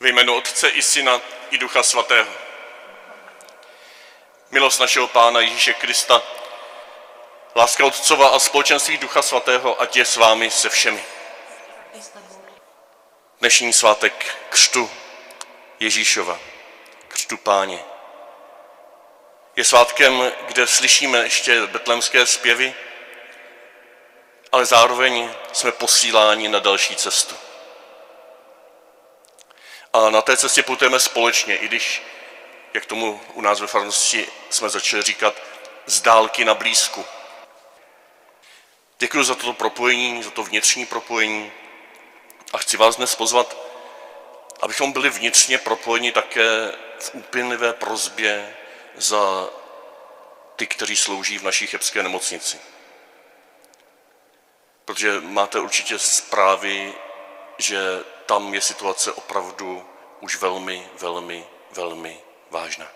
Ve jménu Otce i Syna i Ducha Svatého. Milost našeho Pána Ježíše Krista, láska Otcova a společenství Ducha Svatého, ať je s vámi se všemi. Dnešní svátek křtu Ježíšova, křtu Páně. Je svátkem, kde slyšíme ještě betlemské zpěvy, ale zároveň jsme posíláni na další cestu. A na té cestě putujeme společně, i když, jak tomu u nás ve farnosti jsme začali říkat, z dálky na blízku. Děkuji za toto propojení, za to vnitřní propojení a chci vás dnes pozvat, abychom byli vnitřně propojeni také v úpinlivé prozbě za ty, kteří slouží v naší chebské nemocnici. Protože máte určitě zprávy, že tam je situace opravdu už velmi, velmi, velmi vážná.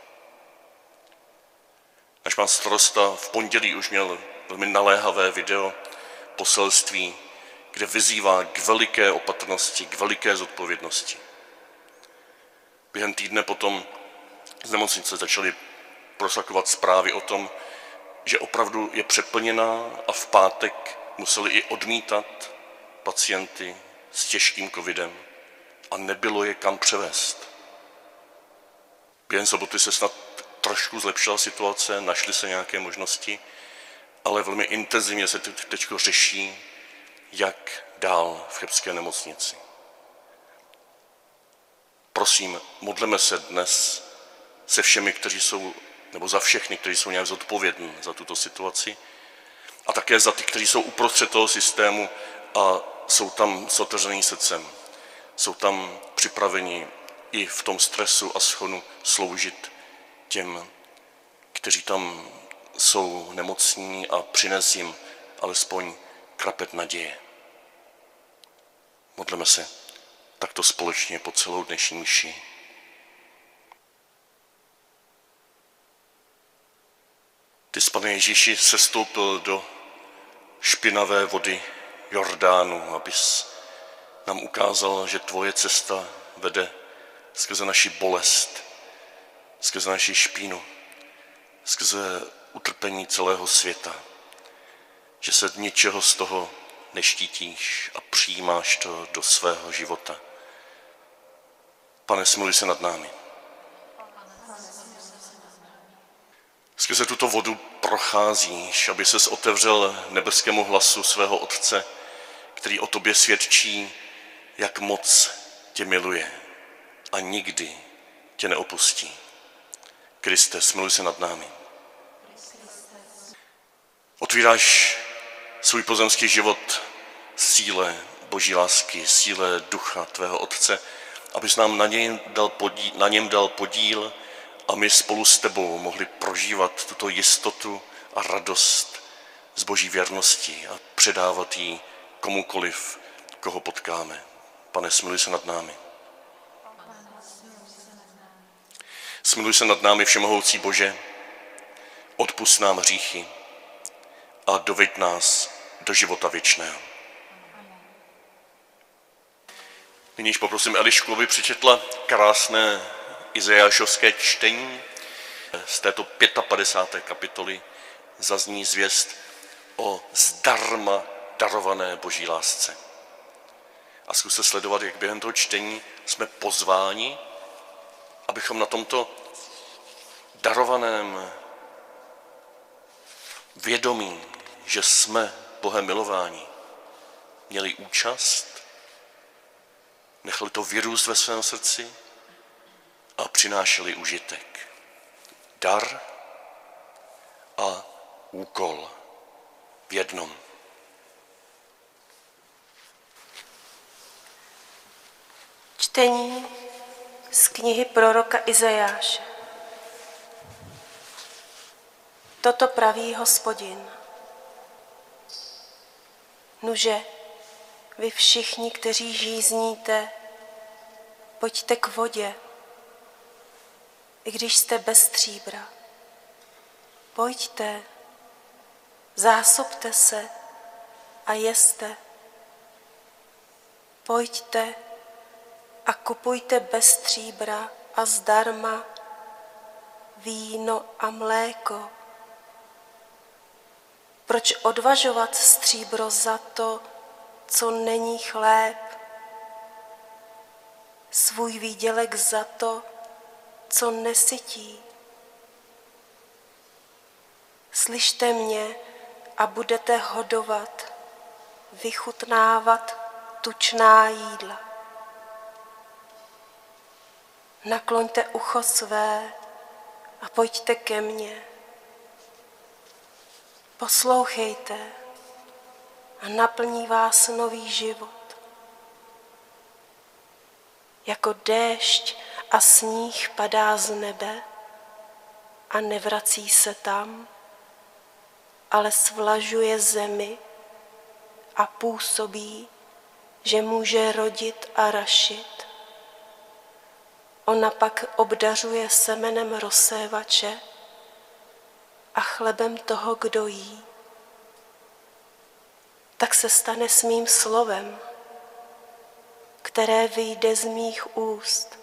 Náš pan starosta v pondělí už měl velmi naléhavé video poselství, kde vyzývá k veliké opatrnosti, k veliké zodpovědnosti. Během týdne potom z nemocnice začaly prosakovat zprávy o tom, že opravdu je přeplněná a v pátek museli i odmítat pacienty s těžkým covidem a nebylo je kam převést. Během soboty se snad trošku zlepšila situace, našly se nějaké možnosti, ale velmi intenzivně se teď řeší, jak dál v chebské nemocnici. Prosím, modleme se dnes se všemi, kteří jsou, nebo za všechny, kteří jsou nějak zodpovědní za tuto situaci a také za ty, kteří jsou uprostřed toho systému a jsou tam s otevřeným srdcem. Jsou tam připraveni i v tom stresu a schonu sloužit těm, kteří tam jsou nemocní a přines jim alespoň krapet naděje. Modleme se takto společně po celou dnešní mši. Ty, pane Ježíši, sestoupil do špinavé vody Jordánu, abys nám ukázal, že tvoje cesta vede skrze naši bolest, skrze naši špínu, skrze utrpení celého světa, že se ničeho z toho neštítíš a přijímáš to do svého života. Pane, smiluj se nad námi. Skrze tuto vodu procházíš, aby ses otevřel nebeskému hlasu svého Otce, který o tobě svědčí, jak moc tě miluje a nikdy tě neopustí. Kriste, smiluj se nad námi. Otvíráš svůj pozemský život síle boží lásky, síle ducha tvého Otce, abys nám na něm dal podíl, na něm dal podíl a my spolu s tebou mohli prožívat tuto jistotu a radost z boží věrnosti a předávat ji komukoliv, koho potkáme. Pane, smiluj se nad námi. Smiluj se nad námi, všemohoucí Bože, odpust nám hříchy a doveď nás do života věčného. Nyníž poprosím Elišku, aby přečetla krásné Izajášovské čtení. Z této 55. kapitoly zazní zvěst o zdarma darované boží lásce. A zkuste sledovat, jak během toho čtení jsme pozváni, abychom na tomto darovaném vědomí, že jsme Bohem milováni, měli účast, nechali to vyrůst ve svém srdci a přinášeli užitek. Dar a úkol v jednom. Čtení z knihy proroka Izajáše. Toto praví hospodin. Nuže, vy všichni, kteří žízníte, pojďte k vodě, i když jste bez stříbra. Pojďte, zásobte se a jeste. Pojďte, a kupujte bez stříbra a zdarma víno a mléko. Proč odvažovat stříbro za to, co není chléb? Svůj výdělek za to, co nesytí. Slyšte mě a budete hodovat, vychutnávat tučná jídla. Nakloňte ucho své a pojďte ke mně. Poslouchejte a naplní vás nový život. Jako déšť a sníh padá z nebe a nevrací se tam, ale svlažuje zemi a působí, že může rodit a rašit. Ona pak obdařuje semenem rozsévače a chlebem toho, kdo jí. Tak se stane s mým slovem, které vyjde z mých úst.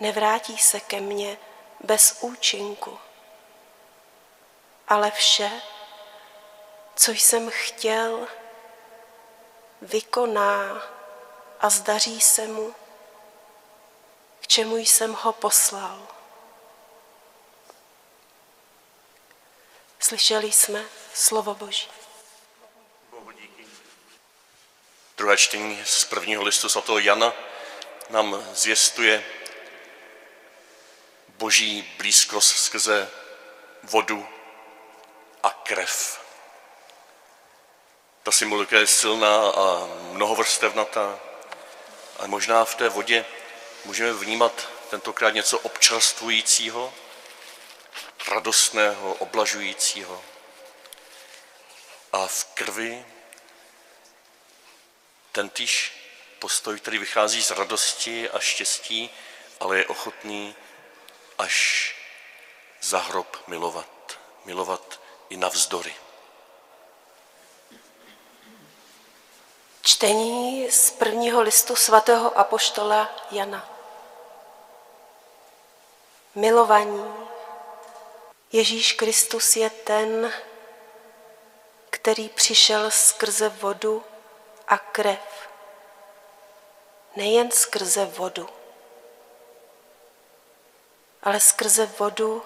Nevrátí se ke mně bez účinku, ale vše, co jsem chtěl, vykoná a zdaří se mu, čemu jsem ho poslal. Slyšeli jsme slovo Boží. Bohu díky. Druhé čtení z prvního listu svatého Jana nám zvěstuje boží blízkost skrze vodu a krev. Ta symbolika je silná a mnohovrstevnatá, ale možná v té vodě můžeme vnímat tentokrát něco občerstvujícího, radostného, oblažujícího. A v krvi ten týž postoj, který vychází z radosti a štěstí, ale je ochotný až za hrob milovat. Milovat i navzdory. Čtení z prvního listu svatého apoštola Jana. Milovaní, Ježíš Kristus je ten, který přišel skrze vodu a krev. Nejen skrze vodu, ale skrze vodu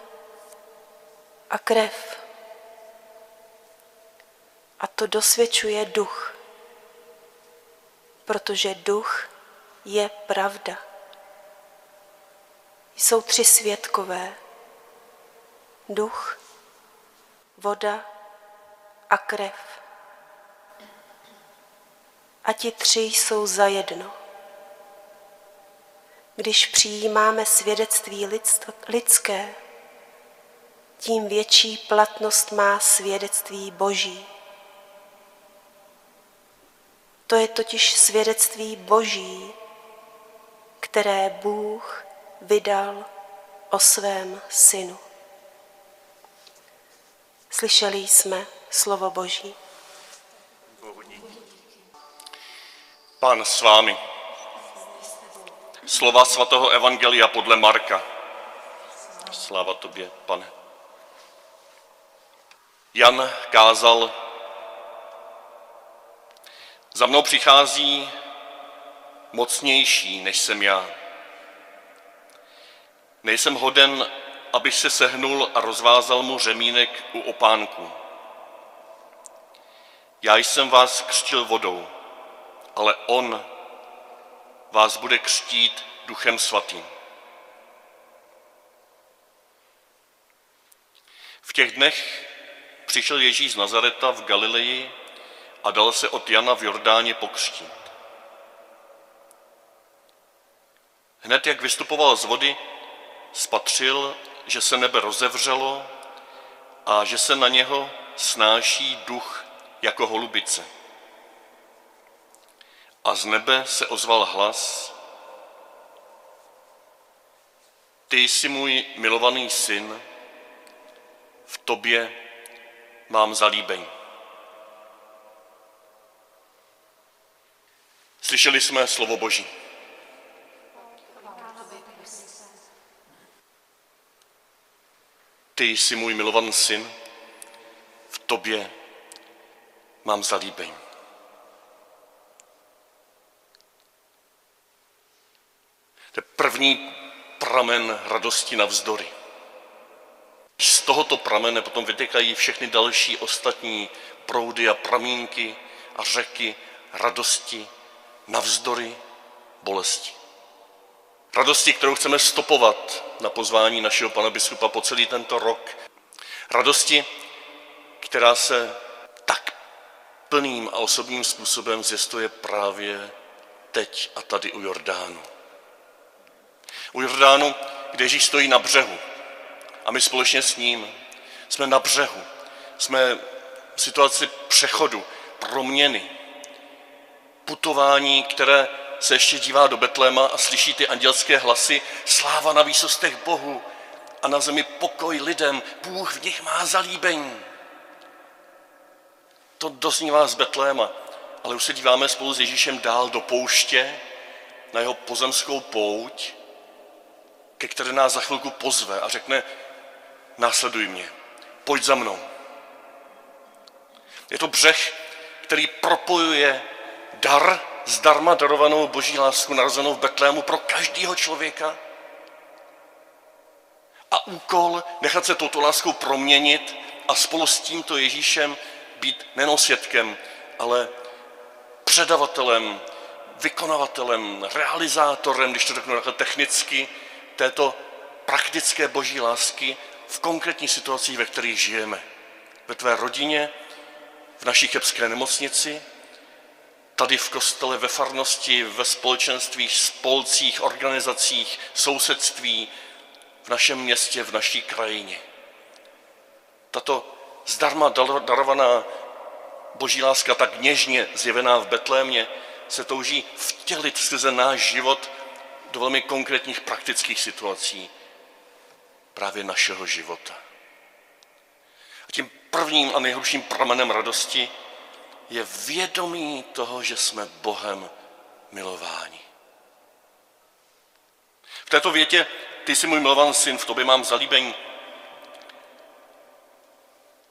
a krev. A to dosvědčuje duch, protože duch je pravda. Jsou tři svědkové. Duch, voda a krev. A ti tři jsou zajedno. Když přijímáme svědectví lidské, tím větší platnost má svědectví Boží. To je totiž svědectví Boží, které Bůh vydal o svém synu. Slyšeli jsme slovo Boží. Pán s vámi. Slova svatého Evangelia podle Marka. Sláva tobě, pane. Jan kázal, za mnou přichází mocnější, než jsem já. Nejsem hoden, abych se sehnul a rozvázal mu řemínek u opánku. Já jsem vás křtil vodou, ale on vás bude křtít duchem svatým. V těch dnech přišel Ježíš z Nazareta v Galileji a dal se od Jana v Jordáně pokřtít. Hned jak vystupoval z vody, spatřil, že se nebe rozevřelo a že se na něho snáší duch jako holubice. A z nebe se ozval hlas, ty jsi můj milovaný syn, v tobě mám zalíbení. Slyšeli jsme slovo Boží. Ty jsi můj milovaný syn, v tobě mám zalíbení. To je první pramen radosti navzdory. Z tohoto pramene potom vytekají všechny další ostatní proudy a pramínky a řeky radosti navzdory bolesti. Radosti, kterou chceme stopovat na pozvání našeho pana biskupa po celý tento rok. Radosti, která se tak plným a osobním způsobem zjistuje právě teď a tady u Jordánu. U Jordánu, kde Ježíš stojí na břehu a my společně s ním jsme na břehu. Jsme v situaci přechodu, proměny, putování, které se ještě dívá do Betléma a slyší ty andělské hlasy, sláva na výsostech Bohu a na zemi pokoj lidem, Bůh v nich má zalíbení. To doznívá z Betléma, ale už se díváme spolu s Ježíšem dál do pouště, na jeho pozemskou pouť, ke které nás za chvilku pozve a řekne, následuj mě, pojď za mnou. Je to břeh, který propojuje dar, zdarma darovanou boží lásku narozenou v Betlému pro každého člověka a úkol nechat se touto láskou proměnit a spolu s tímto Ježíšem být nejen svědkem, ale předavatelem, vykonavatelem, realizátorem, když to řeknu takhle technicky, této praktické boží lásky v konkrétních situacích, ve kterých žijeme. Ve tvé rodině, v naší chebské nemocnici, tady v kostele, ve farnosti, ve společenství, spolcích, organizacích, sousedství, v našem městě, v naší krajině. Tato zdarma darovaná boží láska, tak něžně zjevená v Betlémě, se touží vtělit skrze náš život do velmi konkrétních praktických situací právě našeho života. A tím prvním a nejhlubším pramenem radosti je vědomí toho, že jsme Bohem milováni. V této větě, ty jsi můj milovaný syn, v tobě mám zalíbení,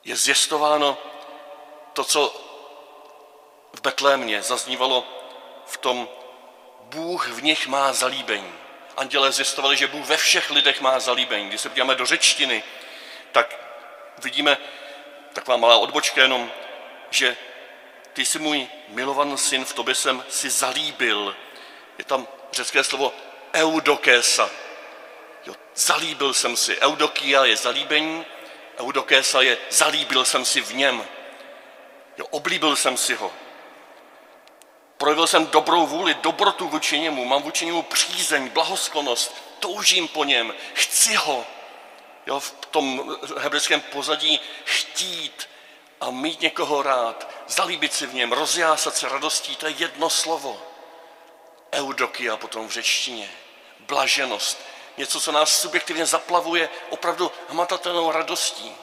je zjistováno to, co v Betlémě zaznívalo v tom Bůh v nich má zalíbení. Andělé zjistovali, že Bůh ve všech lidech má zalíbení. Když se podíváme do řečtiny, tak vidíme taková malá odbočka jenom, že ty jsi můj milovaný syn, v tobě jsem si zalíbil. Je tam řecké slovo eudokésa. Jo, zalíbil jsem si. Eudokia je zalíbení, eudokésa je zalíbil jsem si v něm. Jo, oblíbil jsem si ho. Projevil jsem dobrou vůli, dobrotu vůči němu, mám vůči němu přízeň, blahosklonost, toužím po něm, chci ho. Jo, v tom hebrejském pozadí chtít a mít někoho rád, zalíbit si v něm, rozjásat se radostí, to je jedno slovo. Eudokia potom v řečtině, blaženost, něco, co nás subjektivně zaplavuje opravdu hmatatelnou radostí.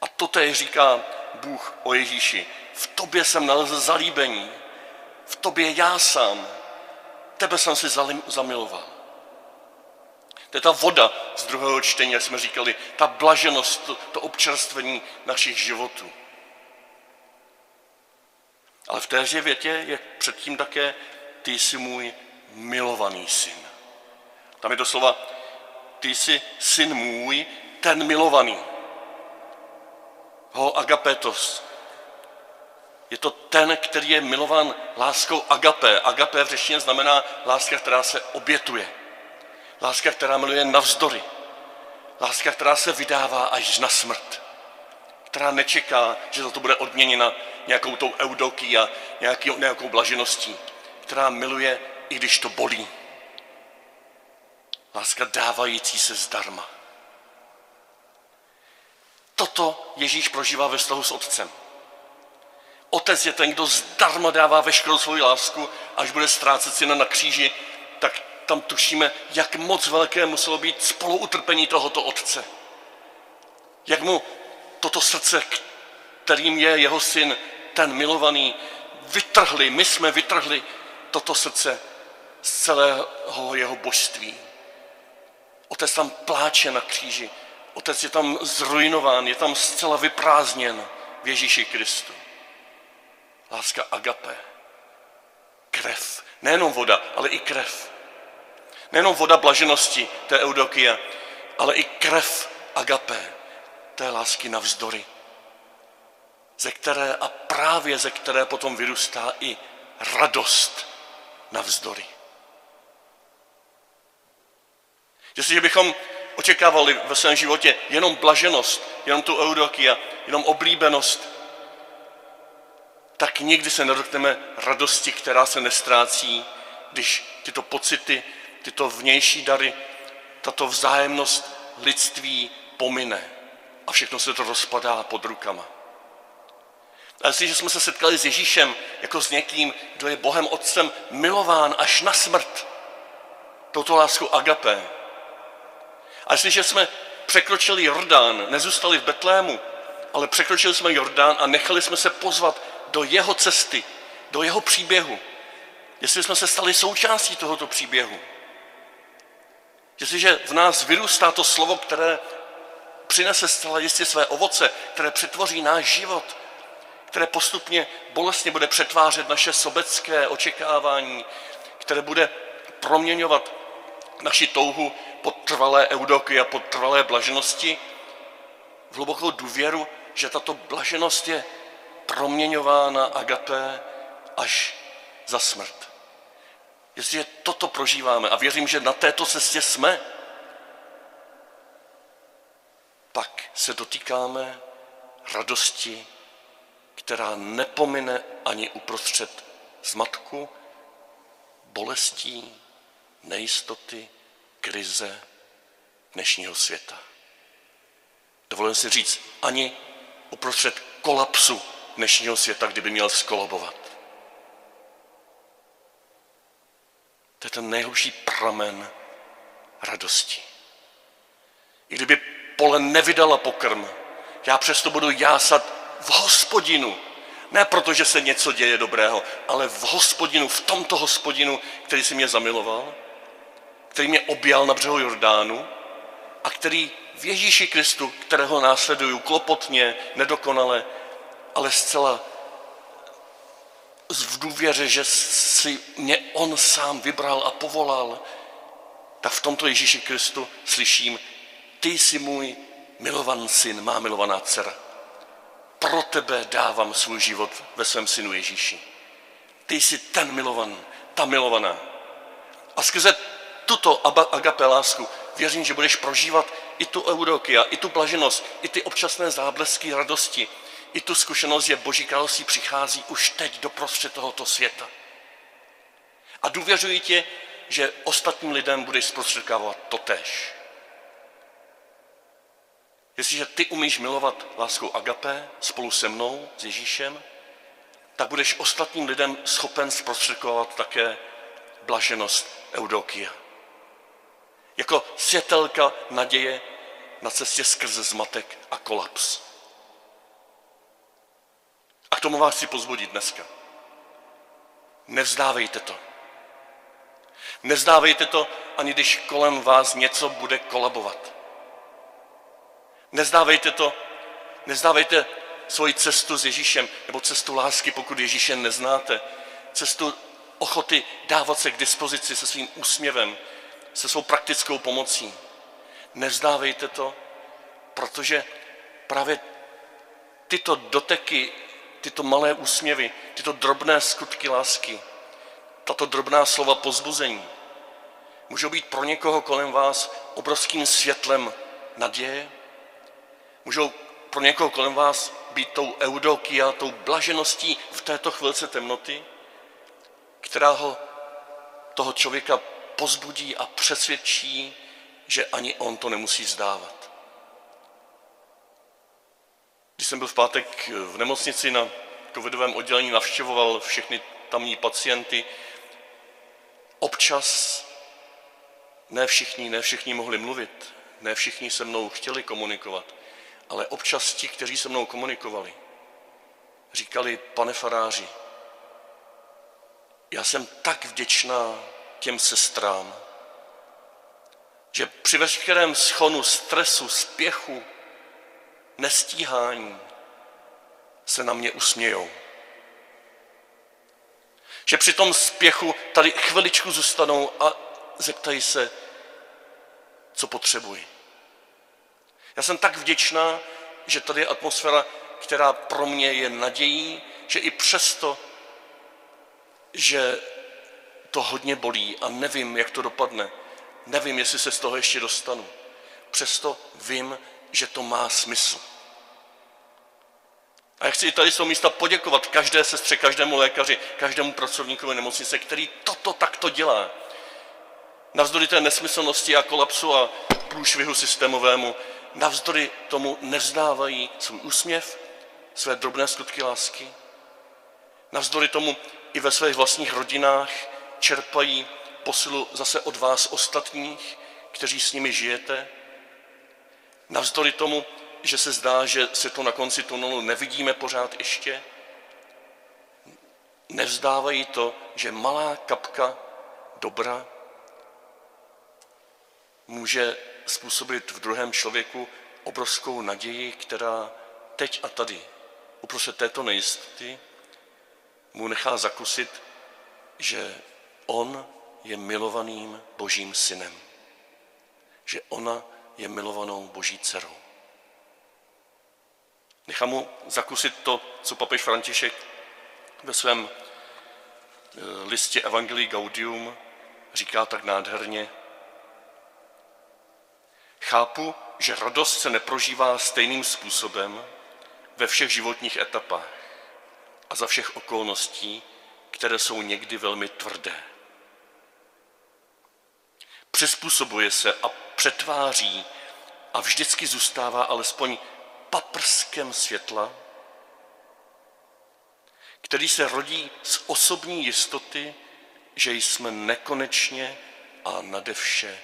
A to je říká Bůh o Ježíši. V tobě jsem nalezl zalíbení, v tobě já sám, tebe jsem si zamiloval. To je ta voda z druhého čtení, jak jsme říkali, ta blaženost, to, to občerstvení našich životů. Ale v téže větě je předtím také ty jsi můj milovaný syn. Tam je doslova, ty jsi syn můj, ten milovaný. Ho agapetos. Je to ten, který je milovan láskou agapé. Agapé v řečtině znamená láska, která se obětuje. Láska, která miluje navzdory. Láska, která se vydává až na smrt. Která nečeká, že za to bude odměněna nějakou tou eudoký a nějaký, nějakou blažeností. Která miluje, i když to bolí. Láska dávající se zdarma. Toto Ježíš prožívá ve vztahu s Otcem. Otec je ten, kdo zdarma dává veškerou svoji lásku, až bude ztrácet syna na kříži, tak tam tušíme, jak moc velké muselo být spoluutrpení tohoto otce. Jak mu toto srdce, kterým je jeho syn, ten milovaný, vytrhli, my jsme vytrhli toto srdce z celého jeho božství. Otec tam pláče na kříži. Otec je tam zrujnován, je tam zcela vyprázdněn v Ježíši Kristu. Láska agape. Krev. Nejenom voda, ale i krev. Nejenom voda blaženosti, to je eudokia, ale i krev agape, té lásky navzdory, ze které a právě ze které potom vyrůstá i radost navzdory. Jestliže bychom očekávali ve svém životě jenom blaženost, jenom tu eudokia, jenom oblíbenost, tak nikdy se nedotkneme radosti, která se nestrácí, když tyto pocity, tyto vnější dary, tato vzájemnost lidství pomine a všechno se to rozpadá pod rukama. A jestliže jsme se setkali s Ježíšem jako s někým, kdo je Bohem Otcem milován až na smrt, touto láskou agapé, a jestliže jsme překročili Jordán, nezůstali v Betlému, ale překročili jsme Jordán a nechali jsme se pozvat do jeho cesty, do jeho příběhu, jestli jsme se stali součástí tohoto příběhu, jestliže v nás vyrůstá to slovo, které přinese zcela jistě své ovoce, které přetvoří náš život, které postupně bolestně bude přetvářet naše sobecké očekávání, které bude proměňovat naši touhu po trvalé eudoky a po trvalé blaženosti, v hlubokou důvěru, že tato blaženost je proměňována agapé až za smrt. Jestliže toto prožíváme a věřím, že na této cestě jsme, pak se dotýkáme radosti, která nepomine ani uprostřed zmatku, bolestí, nejistoty, krize dnešního světa. Dovolím si říct, ani uprostřed kolapsu dnešního světa, kdyby měl skolabovat. To je ten nejhlubší pramen radosti. I kdyby pole nevydala pokrm, já přesto budu jásat v hospodinu. Ne proto, že se něco děje dobrého, ale v hospodinu, v tomto hospodinu, který si mě zamiloval, který mě objal na břehu Jordánu a který v Ježíši Kristu, kterého následuju klopotně, nedokonale, ale zcela v důvěře, že si mě on sám vybral a povolal, tak v tomto Ježíši Kristu slyším, ty jsi můj milovaný syn, má milovaná dcera. Pro tebe dávám svůj život ve svém synu Ježíši. Ty jsi ten milovaný, ta milovaná. A skrze tuto agape lásku věřím, že budeš prožívat i tu eudokia, i tu blaženost, i ty občasné záblesky radosti, i tu zkušenost, že Boží království přichází už teď do prostřed tohoto světa. A důvěřuji tě, že ostatním lidem budeš zprostředkávat totéž. Jestliže ty umíš milovat láskou agapé spolu se mnou, s Ježíšem, tak budeš ostatním lidem schopen zprostředkovat také blaženost Eudokia. Jako světelka naděje na cestě skrze zmatek a kolaps. Tomu vás chci pozbudit dneska. Nevzdávejte to. Nevzdávejte to, ani když kolem vás něco bude kolabovat. Nezdávejte to, nezdávejte svoji cestu s Ježíšem, nebo cestu lásky, pokud Ježíše neznáte. Cestu ochoty dávat se k dispozici se svým úsměvem, se svou praktickou pomocí. Nevzdávejte to, protože právě tyto doteky, tyto malé úsměvy, tyto drobné skutky lásky, tato drobná slova pozbuzení, můžou být pro někoho kolem vás obrovským světlem naděje, můžou pro někoho kolem vás být tou eudokia, tou blažeností v této chvilce temnoty, která ho, toho člověka pozbudí a přesvědčí, že ani on to nemusí vzdávat. Když jsem byl v pátek v nemocnici na covidovém oddělení, navštěvoval všechny tamní pacienty, občas ne všichni, ne všichni mohli mluvit, ne všichni se mnou chtěli komunikovat, ale občas ti, kteří se mnou komunikovali, říkali, pane faráři, já jsem tak vděčná těm sestrám, že při veškerém schonu stresu, spěchu, nestíhání se na mě usmějou. Že při tom spěchu tady chviličku zůstanou a zeptají se, co potřebuji. Já jsem tak vděčná, že tady je atmosféra, která pro mě je nadějí, že i přesto, že to hodně bolí a nevím, jak to dopadne, nevím, jestli se z toho ještě dostanu, přesto vím, že to má smysl. A já chci tady z toho místa poděkovat každé sestře, každému lékaři, každému pracovníkovi nemocnice, který toto takto dělá. Navzdory té nesmyslnosti a kolapsu a průšvihu systémovému, navzdory tomu nevzdávají svůj úsměv, své drobné skutky lásky. Navzdory tomu i ve svých vlastních rodinách čerpají posilu zase od vás ostatních, kteří s nimi žijete. Navzdory tomu, že se zdá, že se to na konci tunelu nevidíme pořád ještě, nevzdávají to, že malá kapka dobra může způsobit v druhém člověku obrovskou naději, která teď a tady, uprostřed této nejistoty, mu nechá zakusit, že on je milovaným božím synem, že ona je milovanou boží dcerou. Nechám mu zakusit to, co papež František ve svém eh, listě Evangelii Gaudium říká tak nádherně. Chápu, že radost se neprožívá stejným způsobem ve všech životních etapách a za všech okolností, které jsou někdy velmi tvrdé. Přizpůsobuje se a přetváří a vždycky zůstává alespoň paprskem světla, který se rodí z osobní jistoty, že jsme nekonečně a nadevše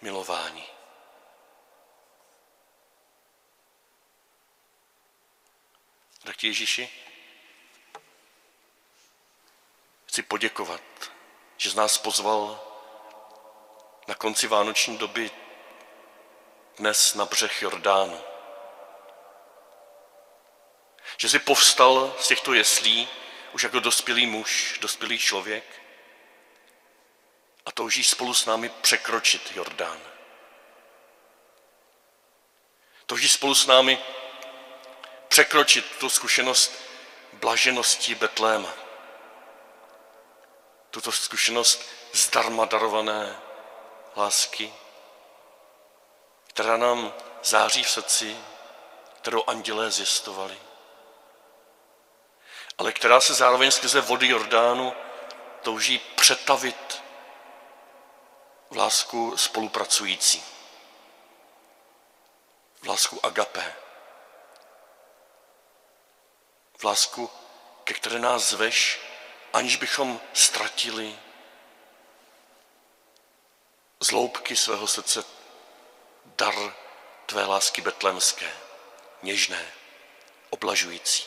milováni. Tak Ježíši, chci poděkovat, že z nás pozval na konci vánoční doby dnes na břeh Jordánu. Že jsi povstal z těchto jeslí už jako dospělý muž, dospělý člověk a toužíš spolu s námi překročit Jordán. Toužíš spolu s námi překročit tu zkušenost blaženosti Betléma. Tuto zkušenost zdarma darované lásky, která nám září v srdci, kterou andělé zjistovali, ale která se zároveň skrze vody Jordánu touží přetavit v lásku spolupracující, v lásku agapé, v lásku, ke které nás zveš, aniž bychom ztratili z loupky svého srdce dar tvé lásky betlemské, něžné, oblažující.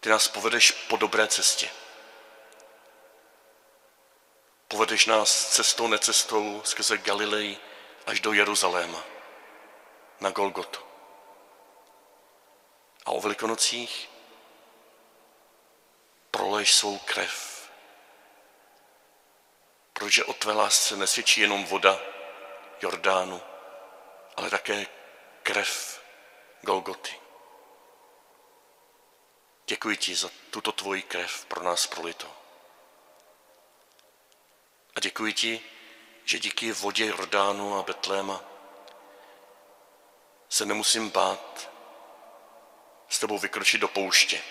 Ty nás povedeš po dobré cestě. Povedeš nás cestou, necestou skrze Galilei až do Jeruzaléma, na Golgotu. A o velikonocích proleješ svou krev protože o tvé lásce nesvědčí jenom voda Jordánu, ale také krev Golgoty. Děkuji ti za tuto tvoji krev pro nás prolito. A děkuji ti, že díky vodě Jordánu a Betléma se nemusím bát s tebou vykročit do pouště.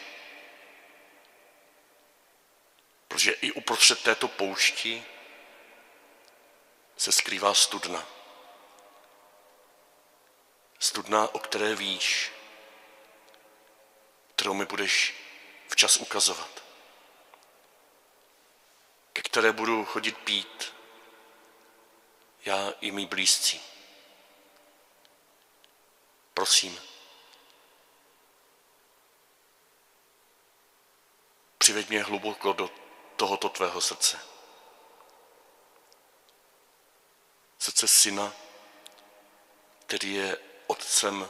Protože i uprostřed této poušti se skrývá studna. Studna, o které víš, kterou mi budeš včas ukazovat, ke které budu chodit pít, já i mý blízcí. Prosím, přiveď mě hluboko do tohoto tvého srdce. Srdce syna, který je otcem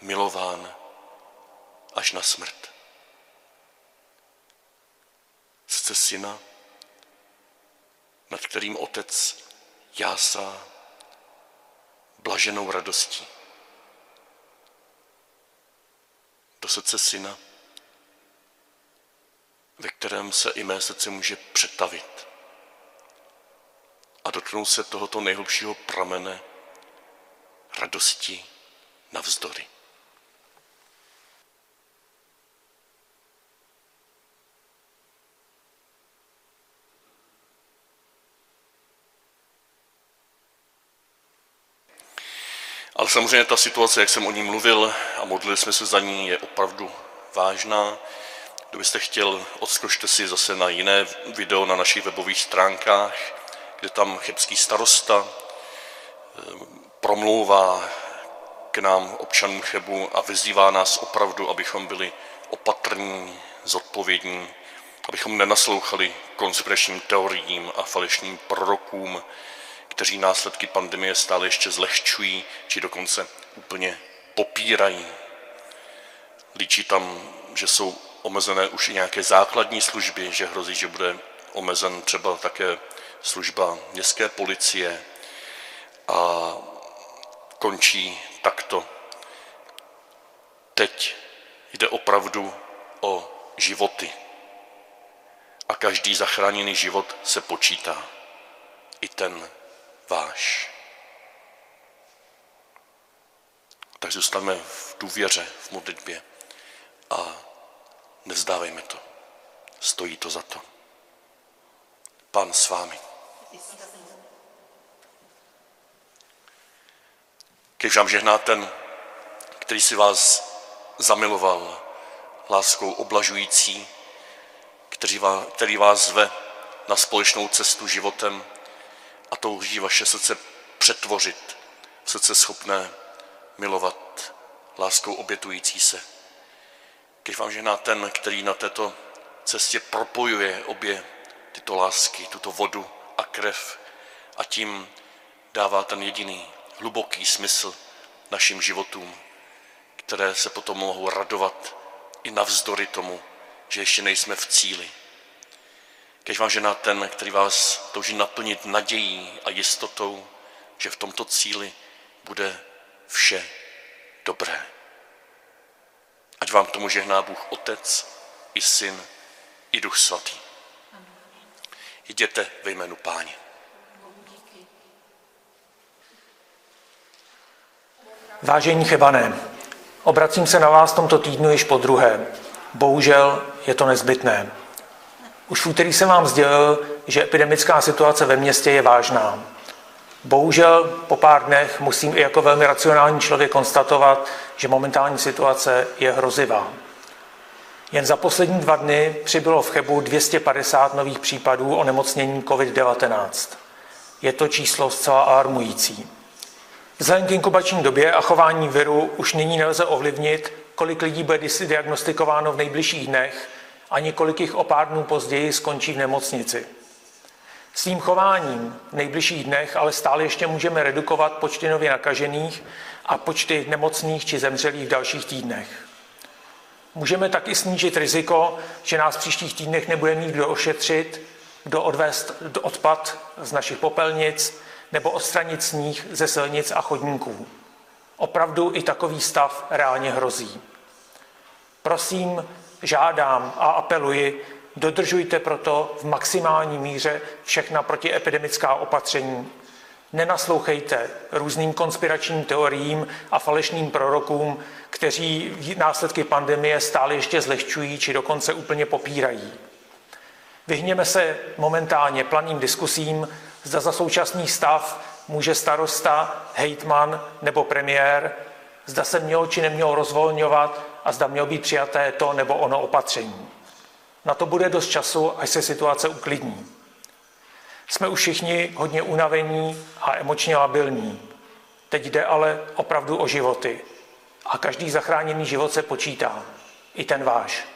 milován až na smrt. Srdce syna, nad kterým otec jásá blaženou radostí. Do srdce syna, ve kterém se i mé srdce může přetavit a dotknout se tohoto nejhlubšího pramene radosti navzdory. Ale samozřejmě ta situace, jak jsem o ní mluvil a modlili jsme se za ní, je opravdu vážná. Kdybyste chtěl, odskočte si zase na jiné video na našich webových stránkách, kde tam chebský starosta eh, promlouvá k nám, občanům Chebu, a vyzývá nás opravdu, abychom byli opatrní, zodpovědní, abychom nenaslouchali konspiračním teoriím a falešným prorokům, kteří následky pandemie stále ještě zlehčují, či dokonce úplně popírají. Líčí tam, že jsou omezené už i nějaké základní služby, že hrozí, že bude omezen třeba také služba městské policie a končí takto. Teď jde opravdu o životy. A každý zachráněný život se počítá. I ten váš. Tak zůstaneme v důvěře, v modlitbě a nevzdávejme to. Stojí to za to. Pan s vámi. Kež vám žehná ten, který si vás zamiloval láskou oblažující, který vás, který vás zve na společnou cestu životem a touží vaše srdce přetvořit v srdce schopné milovat láskou obětující se. Když vám žehná ten, který na této cestě propojuje obě tyto lásky, tuto vodu a krev a tím dává ten jediný hluboký smysl našim životům, které se potom mohou radovat i navzdory tomu, že ještě nejsme v cíli. Kež vám žena ten, který vás touží naplnit nadějí a jistotou, že v tomto cíli bude vše dobré. Ať vám tomu žehná Bůh Otec, i Syn, i Duch Svatý. Jděte ve jménu Páně. Vážení chebané, obracím se na vás tomto týdnu již po druhé. Bohužel je to nezbytné. Už v úterý jsem vám sdělil, že epidemická situace ve městě je vážná. Bohužel po pár dnech musím i jako velmi racionální člověk konstatovat, že momentální situace je hrozivá. Jen za poslední dva dny přibylo v Chebu 250 nových případů onemocnění COVID-19. Je to číslo zcela alarmující. Vzhledem k inkubační době a chování viru už nyní nelze ovlivnit, kolik lidí bude diagnostikováno v nejbližších dnech a několik jich o pár dnů později skončí v nemocnici. Svým chováním v nejbližších dnech ale stále ještě můžeme redukovat počty nově nakažených a počty nemocných či zemřelých v dalších týdnech. Můžeme taky snížit riziko, že nás v příštích týdnech nebude mít kdo ošetřit, kdo odvést odpad z našich popelnic nebo odstranit sníh ze silnic a chodníků. Opravdu i takový stav reálně hrozí. Prosím, žádám a apeluji, dodržujte proto v maximální míře všechna protiepidemická opatření. Nenaslouchejte různým konspiračním teoriím a falešným prorokům, kteří následky pandemie stále ještě zlehčují či dokonce úplně popírají. Vyhněme se momentálně planým diskusím, zda za současný stav může starosta, hejtman nebo premiér, zda se mělo či nemělo rozvolňovat a zda mělo být přijaté to nebo ono opatření. Na to bude dost času, až se situace uklidní. Jsme už všichni hodně unavení a emočně labilní. Teď jde ale opravdu o životy. A každý zachráněný život se počítá. I ten váš.